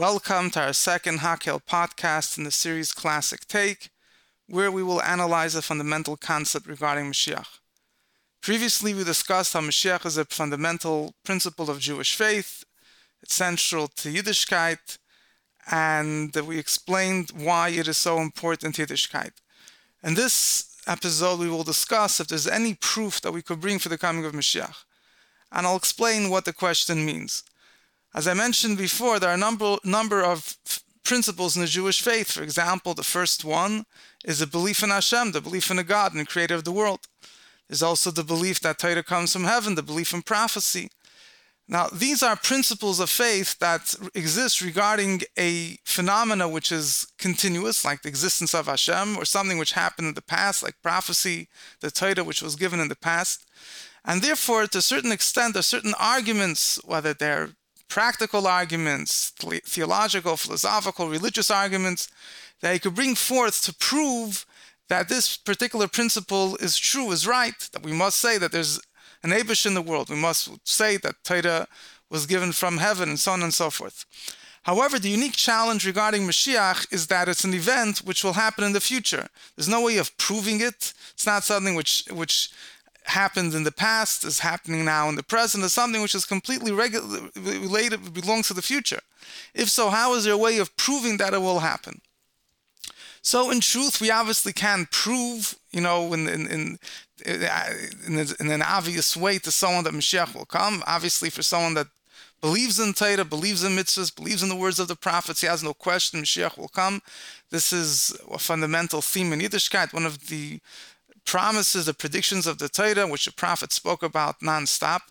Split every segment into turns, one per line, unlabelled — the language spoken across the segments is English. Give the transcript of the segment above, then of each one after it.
Welcome to our second Hakhel podcast in the series Classic Take, where we will analyze a fundamental concept regarding Mashiach. Previously, we discussed how Mashiach is a fundamental principle of Jewish faith, it's central to Yiddishkeit, and we explained why it is so important to Yiddishkeit. In this episode, we will discuss if there's any proof that we could bring for the coming of Mashiach, and I'll explain what the question means. As I mentioned before, there are a number, number of principles in the Jewish faith. For example, the first one is the belief in Hashem, the belief in a God and creator of the world. There's also the belief that Torah comes from heaven, the belief in prophecy. Now, these are principles of faith that exist regarding a phenomena which is continuous, like the existence of Hashem, or something which happened in the past, like prophecy, the Torah which was given in the past. And therefore, to a certain extent, there are certain arguments, whether they're practical arguments, theological, philosophical, religious arguments that he could bring forth to prove that this particular principle is true, is right, that we must say that there's an Abish in the world. We must say that Torah was given from heaven and so on and so forth. However, the unique challenge regarding Mashiach is that it's an event which will happen in the future. There's no way of proving it. It's not something which which happened in the past, is happening now in the present, is something which is completely regu- related, belongs to the future. If so, how is there a way of proving that it will happen? So, in truth, we obviously can prove, you know, in in in, in, in an obvious way to someone that Mashiach will come. Obviously, for someone that believes in Torah, believes in mitzvahs, believes in the words of the prophets, he has no question Mashiach will come. This is a fundamental theme in Yiddishkeit, one of the promises, the predictions of the Torah, which the prophet spoke about nonstop.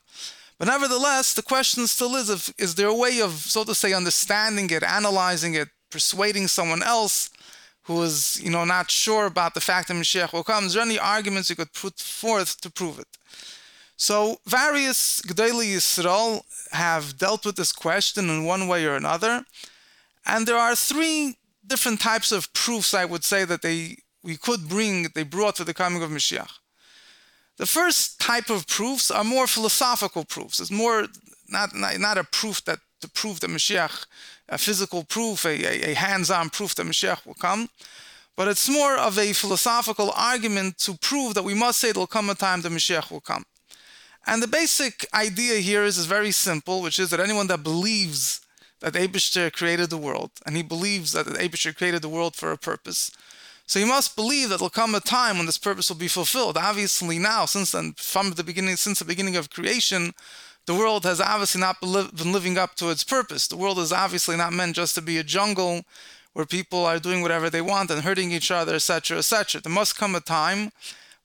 But nevertheless, the question still is: if, is there a way of, so to say, understanding it, analyzing it, persuading someone else who is, you know, not sure about the fact that Mashiach will come? Is there any arguments you could put forth to prove it? So various Gedolei Yisrael have dealt with this question in one way or another, and there are three different types of proofs I would say that they we could bring, they brought to the coming of Mashiach. The first type of proofs are more philosophical proofs. It's more not, not, not a proof that to prove that Mashiach, a physical proof, a, a, a hands-on proof that Mashiach will come, but it's more of a philosophical argument to prove that we must say there'll come a time that Mashiach will come. And the basic idea here is, is very simple, which is that anyone that believes that Abishter created the world, and he believes that Abishter created the world for a purpose, so you must believe that there'll come a time when this purpose will be fulfilled. Obviously, now, since then, from the beginning, since the beginning of creation, the world has obviously not been living up to its purpose. The world is obviously not meant just to be a jungle where people are doing whatever they want and hurting each other, etc., etc. There must come a time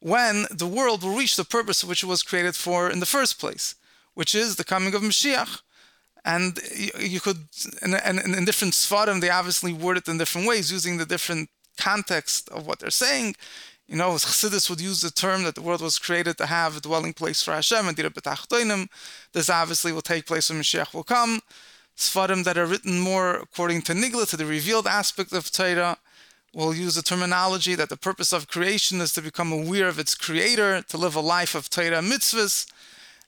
when the world will reach the purpose which it was created for in the first place, which is the coming of Mashiach. And you could, and, in different Sfarim, they obviously word it in different ways, using the different context of what they're saying. You know, Chassidus would use the term that the world was created to have a dwelling place for Hashem and Dira This obviously will take place when Mashiach will come. Sfarim that are written more according to Nigla, to the revealed aspect of Torah, will use the terminology that the purpose of creation is to become aware of its creator, to live a life of Torah mitzvahs,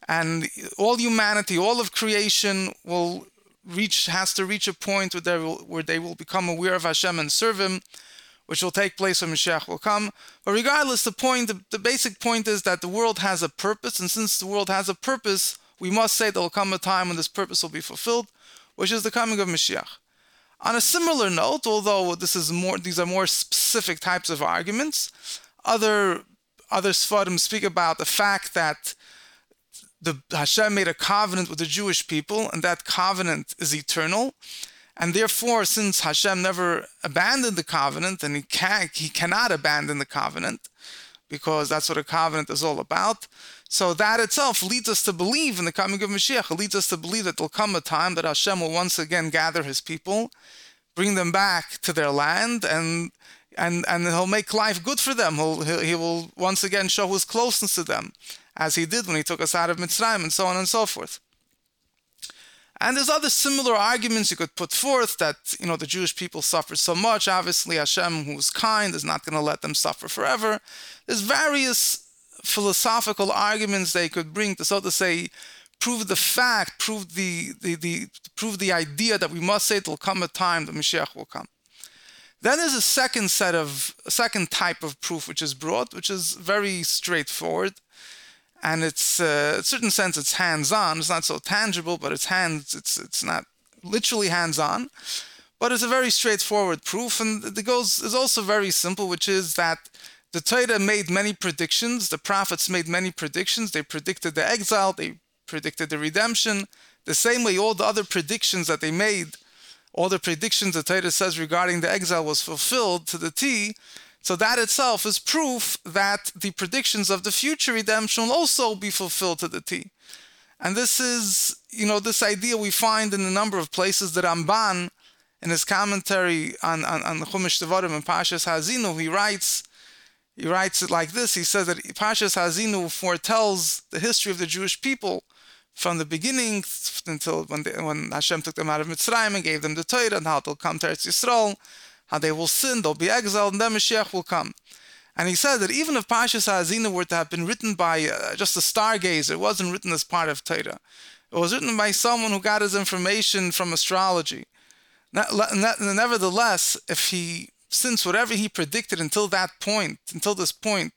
and all humanity, all of creation will reach, has to reach a point where they will, where they will become aware of Hashem and serve Him which will take place when Mashiach will come. But regardless, the point, the, the, basic point is that the world has a purpose, and since the world has a purpose, we must say there will come a time when this purpose will be fulfilled, which is the coming of Mashiach. On a similar note, although this is more, these are more specific types of arguments, other other Sfarim speak about the fact that the Hashem made a covenant with the Jewish people, and that covenant is eternal. And therefore, since Hashem never abandoned the covenant, and he, can, he cannot abandon the covenant, because that's what a covenant is all about. So that itself leads us to believe in the coming of Mashiach. It leads us to believe that there'll come a time that Hashem will once again gather his people, bring them back to their land, and and and he'll make life good for them. He'll, he will once again show his closeness to them, as he did when he took us out of Mitzrayim, and so on and so forth. And there's other similar arguments you could put forth that, you know, the Jewish people suffered so much. Obviously, Hashem, who is kind, is not going to let them suffer forever. There's various philosophical arguments they could bring to, so to say, prove the fact, prove the, the, the, prove the idea that we must say it will come a time the Mashiach will come. Then there's a second set of, a second type of proof which is brought, which is very straightforward. And it's, uh, a certain sense, it's hands-on. It's not so tangible, but it's hands, it's, it's not literally hands-on. But it's a very straightforward proof, and the goes is also very simple, which is that the Torah made many predictions. The prophets made many predictions. They predicted the exile. They predicted the redemption. The same way all the other predictions that they made, all the predictions the Torah says regarding the exile was fulfilled to the T. So that itself is proof that the predictions of the future redemption will also be fulfilled to the T. And this is, you know, this idea we find in a number of places. The Ramban, in his commentary on, on, on Chumash Devarim and Parshas Haazinu, he writes, he writes it like this. He says that Parshas Haazinu foretells the history of the Jewish people from the beginning until when, they, when Hashem took them out of Mitzrayim and gave them the Torah and how they'll come to Eretz Yisrael, how they will sin, they'll be exiled, and then Mashiach will come. And he said that even if Parshas Haazinu were to have been written by uh, just a stargazer, it wasn't written as part of Torah. It was written by someone who got his information from astrology. Nevertheless, if he, since whatever he predicted until that point, until this point,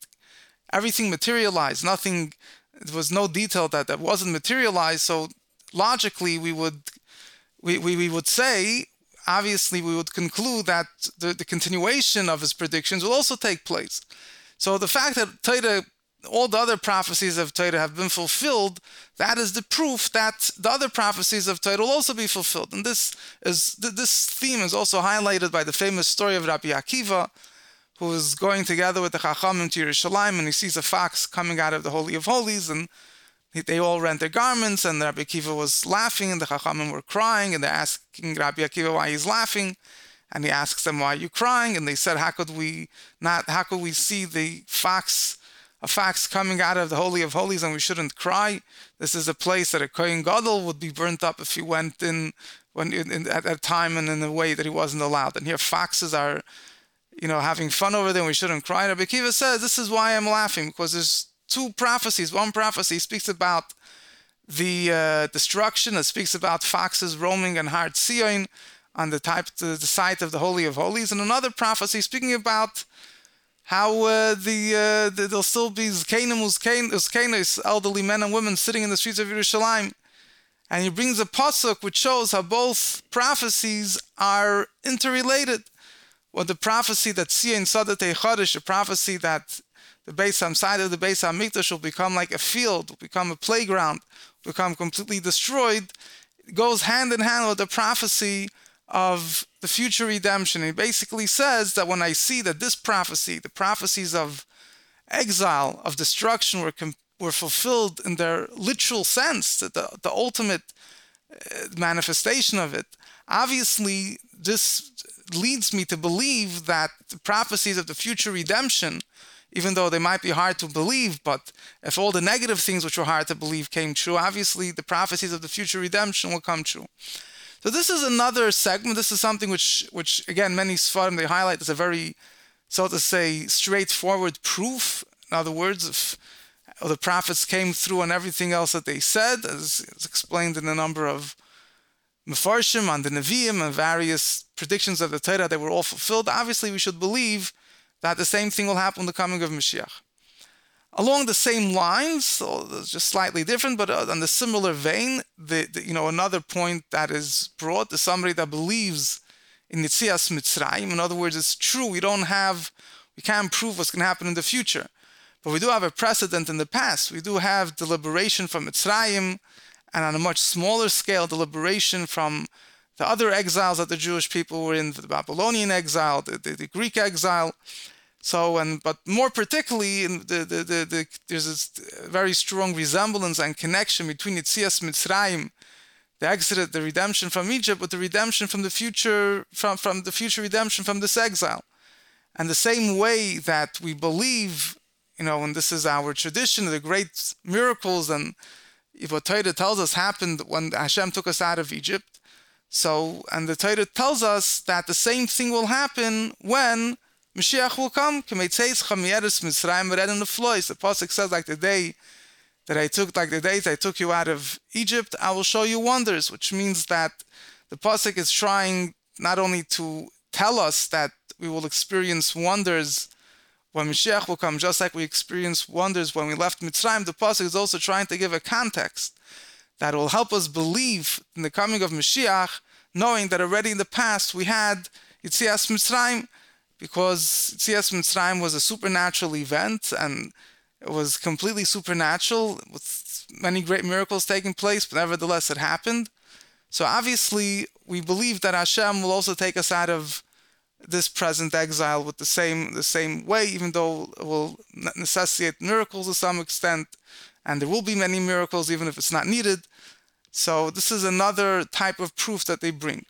everything materialized, nothing there was no detail that that wasn't materialized. So logically, we would we, we, we would say obviously we would conclude that the, the continuation of his predictions will also take place. So the fact that Torah, all the other prophecies of Torah have been fulfilled, that is the proof that the other prophecies of Torah will also be fulfilled. And this is this theme is also highlighted by the famous story of Rabbi Akiva, who is going together with the Chachamim to Yerushalayim, and he sees a fox coming out of the Holy of Holies, and they all rent their garments, and Rabbi Akiva was laughing, and the Chachamim were crying, and they're asking Rabbi Akiva why he's laughing, and he asks them why are you crying, and they said, how could we not? How could we see the fox? A fox coming out of the Holy of Holies, and we shouldn't cry. This is a place that a Kohen Gadol would be burnt up if he went in when in, at a time and in a way that he wasn't allowed. And here, foxes are you know, having fun over there. And we shouldn't cry. Rabbi Akiva says this is why I'm laughing because there's two prophecies. One prophecy speaks about the uh, destruction. It speaks about foxes roaming in Har Tzion on the type the, the site of the Holy of Holies, and another prophecy speaking about how uh, the, uh, the, there'll still be Zkanim Uzkanis, elderly men and women sitting in the streets of Yerushalayim. And he brings a pasuk which shows how both prophecies are interrelated or the prophecy that Sion Sadate Chodesh, the prophecy that the base side of the Beis Hamikdash will become like a field, will become a playground, become completely destroyed, It goes hand in hand with the prophecy of the future redemption. He basically says that when I see that this prophecy, the prophecies of exile, of destruction, were com- were fulfilled in their literal sense, that the, the ultimate uh, manifestation of it. Obviously, this leads me to believe that the prophecies of the future redemption, even though they might be hard to believe, but if all the negative things which were hard to believe came true, obviously the prophecies of the future redemption will come true. So this is another segment. This is something which, which again, many Sfarim they highlight as a very, so to say, straightforward proof. In other words, if the prophets came through on everything else that they said, as, as explained in a number of Mefarshim, on the Nevi'im, and various predictions of the Torah, they were all fulfilled. Obviously, we should believe that the same thing will happen in the coming of Mashiach. Along the same lines, so just slightly different, but uh, on the similar vein, the, the, you know another point that is brought is somebody that believes in Yetzias Mitzrayim. In other words, it's true. We don't have, we can't prove what's going to happen in the future, but we do have a precedent in the past. We do have the liberation from Mitzrayim and on a much smaller scale, the liberation from the other exiles that the Jewish people were in, the Babylonian exile, the, the, the Greek exile. So, and but more particularly, in the, the, the, the, there's a very strong resemblance and connection between Yetzias Mitzrayim, the exodus, the redemption from Egypt, with the redemption from the future, from, from the future redemption from this exile. And the same way that we believe, you know, and this is our tradition, the great miracles and what Torah tells us happened when Hashem took us out of Egypt. So, and the Torah tells us that the same thing will happen when Mashiach will come. The Pasuk says like the day that I took, like the days I took you out of Egypt, I will show you wonders, which means that the pasuk is trying not only to tell us that we will experience wonders when Mashiach will come, just like we experienced wonders when we left Mitzrayim. The pasuk is also trying to give a context that will help us believe in the coming of Mashiach, knowing that already in the past we had Yetzias Mitzrayim, because Yetzias Mitzrayim was a supernatural event and it was completely supernatural with many great miracles taking place, but nevertheless it happened. So obviously, we believe that Hashem will also take us out of this present exile with the same the same way, even though it will necessitate miracles to some extent, and there will be many miracles even if it's not needed. So this is another type of proof that they bring.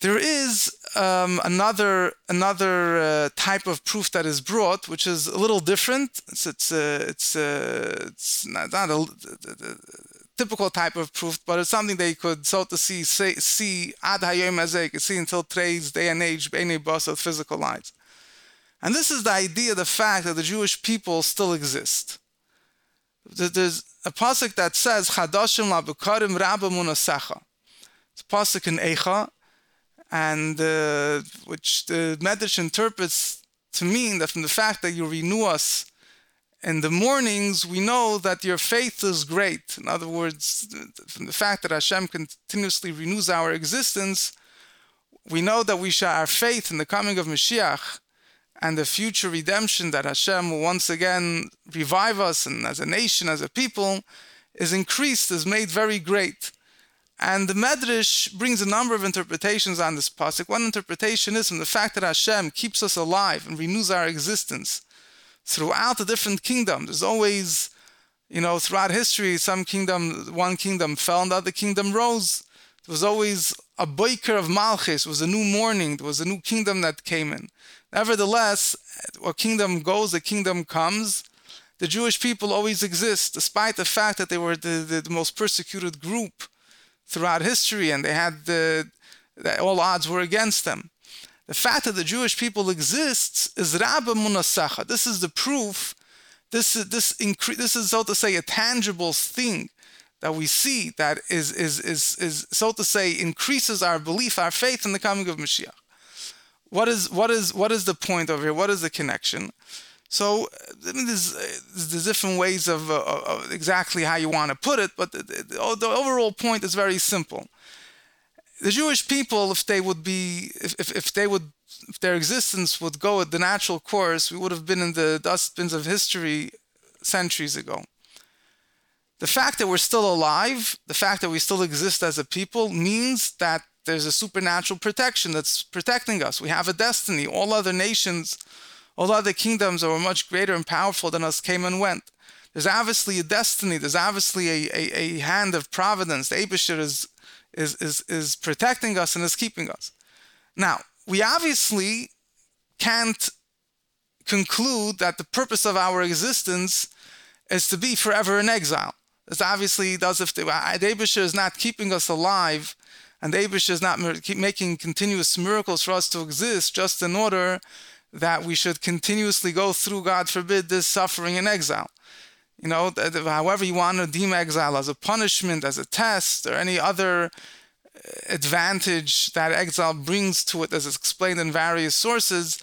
There is um, another another uh, type of proof that is brought, which is a little different. It's it's uh, it's, uh, it's not, not a, a, typical type of proof, but it's something they could so to see say, see ad hayom could see until today's day and age any bus of physical eyes. And this is the idea, the fact that the Jewish people still exist. There's a pasuk that says Chadashim labukarim rabba munasecha. It's a pasuk in Eicha and uh, which the Medrash interprets to mean that from the fact that you renew us in the mornings, we know that your faith is great. In other words, from the fact that Hashem continuously renews our existence, we know that we shall our faith in the coming of Mashiach and the future redemption that Hashem will once again revive us and as a nation, as a people, is increased, is made very great. And the Medrash brings a number of interpretations on this pasuk. One interpretation is from the fact that Hashem keeps us alive and renews our existence throughout the different kingdoms. There's always, you know, throughout history, some kingdom, one kingdom fell and the other kingdom rose. There was always a boiker of Malchus, it was a new morning, there was a new kingdom that came in. Nevertheless, a kingdom goes, a kingdom comes. The Jewish people always exist, despite the fact that they were the, the, the most persecuted group throughout history, and they had the, all odds were against them. The fact that the Jewish people exists is Rabba Munasacha. This is the proof. This is this incre- This is so to say a tangible thing that we see that is is is is so to say increases our belief, our faith in the coming of Mashiach. What is what is what is the point over here? What is the connection? So I mean, there's, there's different ways of, of, exactly how you want to put it, but the, the, the, overall point is very simple. The Jewish people, if they would be, if, if, if they would, if their existence would go at the natural course, we would have been in the dustbins of history centuries ago. The fact that we're still alive, the fact that we still exist as a people, means that there's a supernatural protection that's protecting us. We have a destiny. All other nations all other kingdoms that were much greater and powerful than us came and went. There's obviously a destiny, there's obviously a, a, a hand of providence. The Abishter is, is, is, is protecting us and is keeping us. Now, we obviously can't conclude that the purpose of our existence is to be forever in exile. This obviously does if the Abishter is not keeping us alive and the Abishter is not making continuous miracles for us to exist just in order that we should continuously go through, God forbid, this suffering and exile. You know, however you want to deem exile as a punishment, as a test, or any other uh, advantage that exile brings to it, as it's explained in various sources,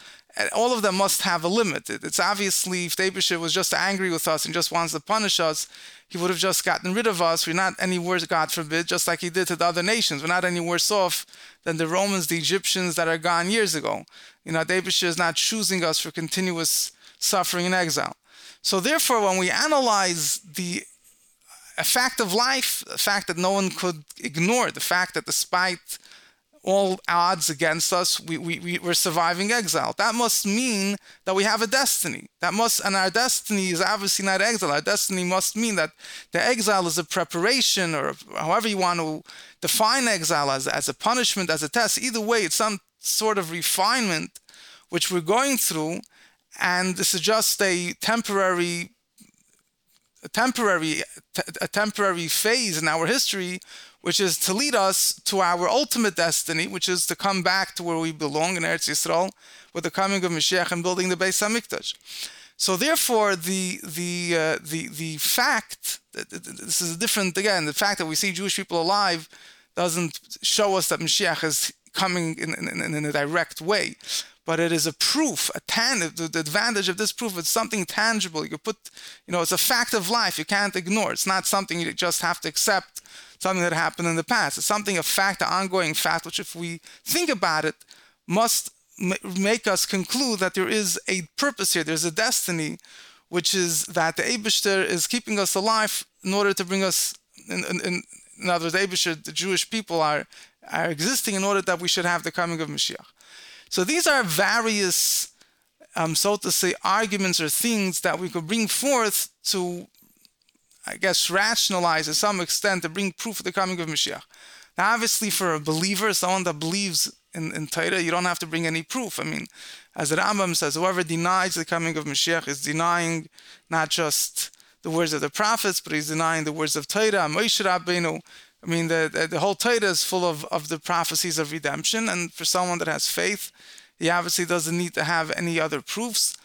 all of them must have a limit. It's obviously if Abishter was just angry with us and just wants to punish us, he would have just gotten rid of us. We're not any worse, God forbid, just like he did to the other nations. We're not any worse off than the Romans, the Egyptians that are gone years ago. You know, Abishir is not choosing us for continuous suffering and exile. So therefore, when we analyze the fact of life, the fact that no one could ignore, the fact that despite all odds against us, we, we, we, we're surviving exile. That must mean that we have a destiny. That must, and our destiny is obviously not exile. Our destiny must mean that the exile is a preparation, or however you want to define exile as, as a punishment, as a test. Either way, it's some sort of refinement which we're going through, and this is just a temporary a temporary a temporary phase in our history which is to lead us to our ultimate destiny, which is to come back to where we belong in Eretz Yisrael with the coming of Mashiach and building the Beis Hamikdash. So therefore, the the uh, the the fact that this is different again. The fact that we see Jewish people alive doesn't show us that Mashiach is coming in, in, in a direct way, but it is a proof, a tan. The, the advantage of this proof is something tangible. You put, you know, it's a fact of life. You can't ignore. It's not something you just have to accept. Something that happened in the past. It's something a fact, an ongoing fact, which if we think about it, must make us conclude that there is a purpose here, there's a destiny, which is that the Abishter is keeping us alive in order to bring us, in, in, in other words, Abishter, the Jewish people are, are existing in order that we should have the coming of Mashiach. So these are various, um, so to say, arguments or things that we could bring forth to, I guess, rationalize to some extent to bring proof of the coming of Mashiach. Now, obviously, for a believer, someone that believes in, in Torah, you don't have to bring any proof. I mean, as the Rambam says, whoever denies the coming of Mashiach is denying not just the words of the prophets, but he's denying the words of Torah, Moshe Rabbeinu. I mean, the, the, whole Torah is full of, of the prophecies of redemption, and for someone that has faith, he obviously doesn't need to have any other proofs.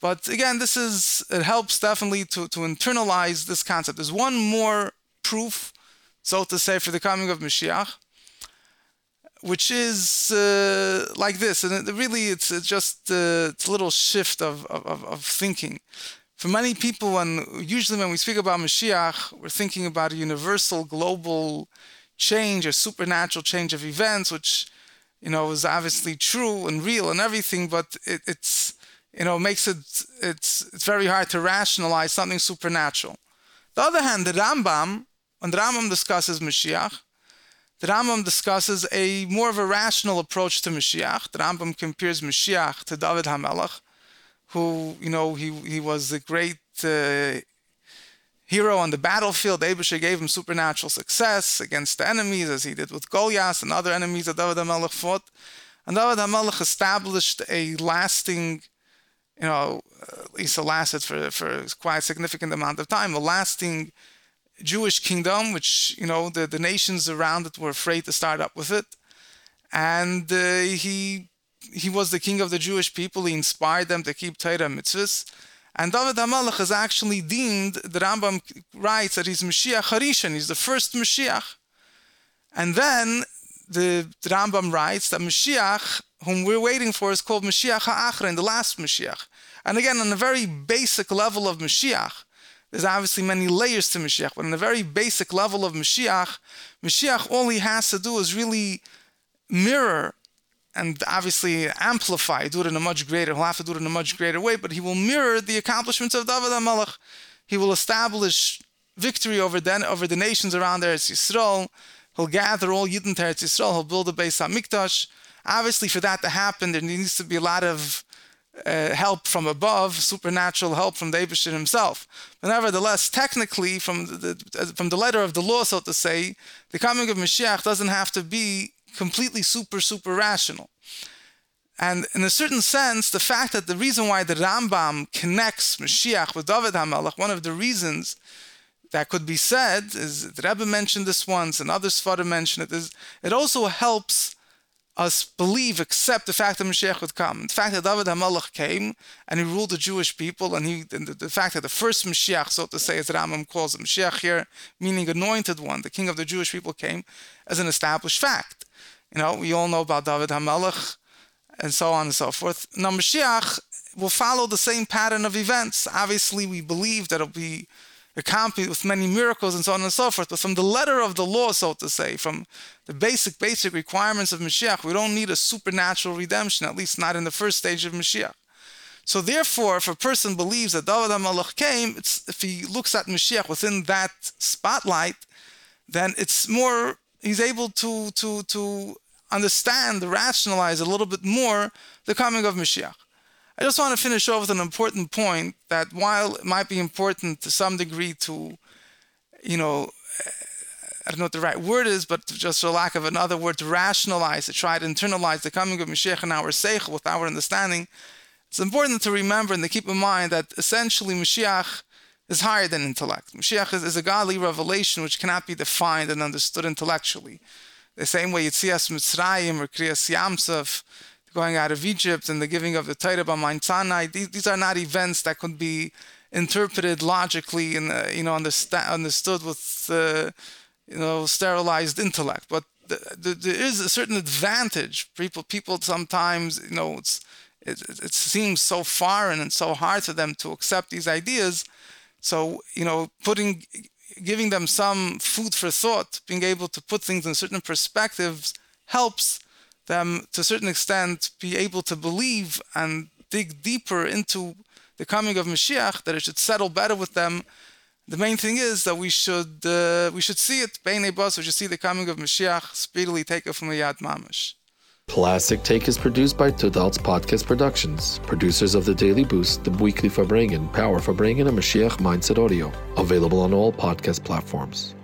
But again, this is it helps definitely to, to internalize this concept. There's one more proof so to say, for the coming of Mashiach, which is uh, like this. And it, really, it's, it's just uh, it's a little shift of, of, of thinking. For many people, when usually when we speak about Mashiach, we're thinking about a universal, global change, a supernatural change of events, which you know is obviously true and real and everything, but it, it's you know makes it it's it's very hard to rationalize something supernatural. The other hand, the Rambam when the Rambam discusses Mashiach, the Rambam discusses a more of a rational approach to Mashiach. The Rambam compares Mashiach to David HaMelech, who, you know, he, he was a great uh, hero on the battlefield. Abishter gave him supernatural success against the enemies, as he did with Goliath and other enemies that David HaMelech fought. And David HaMelech established a lasting, you know, at least it lasted for, for quite a significant amount of time, a lasting Jewish kingdom, which you know the, the nations around it were afraid to start up with it, and uh, he he was the king of the Jewish people. He inspired them to keep Torah mitzvahs. And David HaMelech is actually deemed, the Rambam writes that he's Mashiach HaRishon, he's the first Mashiach. And then the, Rambam writes that Mashiach, whom we're waiting for, is called Mashiach HaAchrein, the last Mashiach. And again, on a very basic level of Mashiach, there's obviously many layers to Mashiach, but on a very basic level of Mashiach, Mashiach, all he has to do is really mirror and obviously amplify, do it in a much greater, he'll have to do it in a much greater way, but he will mirror the accomplishments of David HaMelech. He will establish victory over, den, over the nations around Eretz Yisrael. He'll gather all Yidden to Eretz Yisrael. He'll build a Beis Mikdash. Obviously, for that to happen, there needs to be a lot of uh, help from above, supernatural help from the himself. But nevertheless, technically, from the, from the letter of the law, so to say, the coming of Mashiach doesn't have to be completely super, super rational. And in a certain sense, the fact that the reason why the Rambam connects Mashiach with David HaMelech, one of the reasons that could be said is the Rebbe mentioned this once, and others further mentioned it, is it also helps us believe, accept the fact that Mashiach would come. The fact that David HaMelech came and he ruled the Jewish people, and, he, and the, the, fact that the first Mashiach, so to say, as Rambam calls him, Mashiach here, meaning anointed one, the king of the Jewish people, came as an established fact. You know, we all know about David HaMelech and so on and so forth. Now, Mashiach will follow the same pattern of events. Obviously, we believe that it'll be accompanied with many miracles and so on and so forth. But from the letter of the law, so to say, from the basic, basic requirements of Mashiach, we don't need a supernatural redemption, at least not in the first stage of Mashiach. So therefore, if a person believes that David HaMelech came, if he looks at Mashiach within that spotlight, then it's more, he's able to, to, to understand, rationalize a little bit more the coming of Mashiach. I just want to finish off with an important point that while it might be important to some degree to, you know, I don't know what the right word is, but just for lack of another word, to rationalize, to try to internalize the coming of Mashiach in our seichel with our understanding, it's important to remember and to keep in mind that essentially Mashiach is higher than intellect. Mashiach is, is a godly revelation which cannot be defined and understood intellectually. The same way Yetzias Mitzrayim or Kriyas Yamsuf, going out of Egypt and the giving of the Torah by Mount Sinai. These, these are not events that could be interpreted logically and uh, you know understood with uh, you know sterilized intellect. But the, the, there is a certain advantage. People people sometimes you know it's it, it seems so foreign and so hard for them to accept these ideas. So you know putting giving them some food for thought, being able to put things in certain perspectives helps them to a certain extent be able to believe and dig deeper into the coming of Mashiach, that it should settle better with them. The main thing is that we should uh, we should see it, Beinei Bas, we should see the coming of Mashiach speedily take it from the Yad Mamish.
Classic Take is produced by Tudal's Podcast Productions, producers of The Daily Boost, The Weekly Farbrengen, Power Farbrengen, and Mashiach Mindset Audio. Available on all podcast platforms.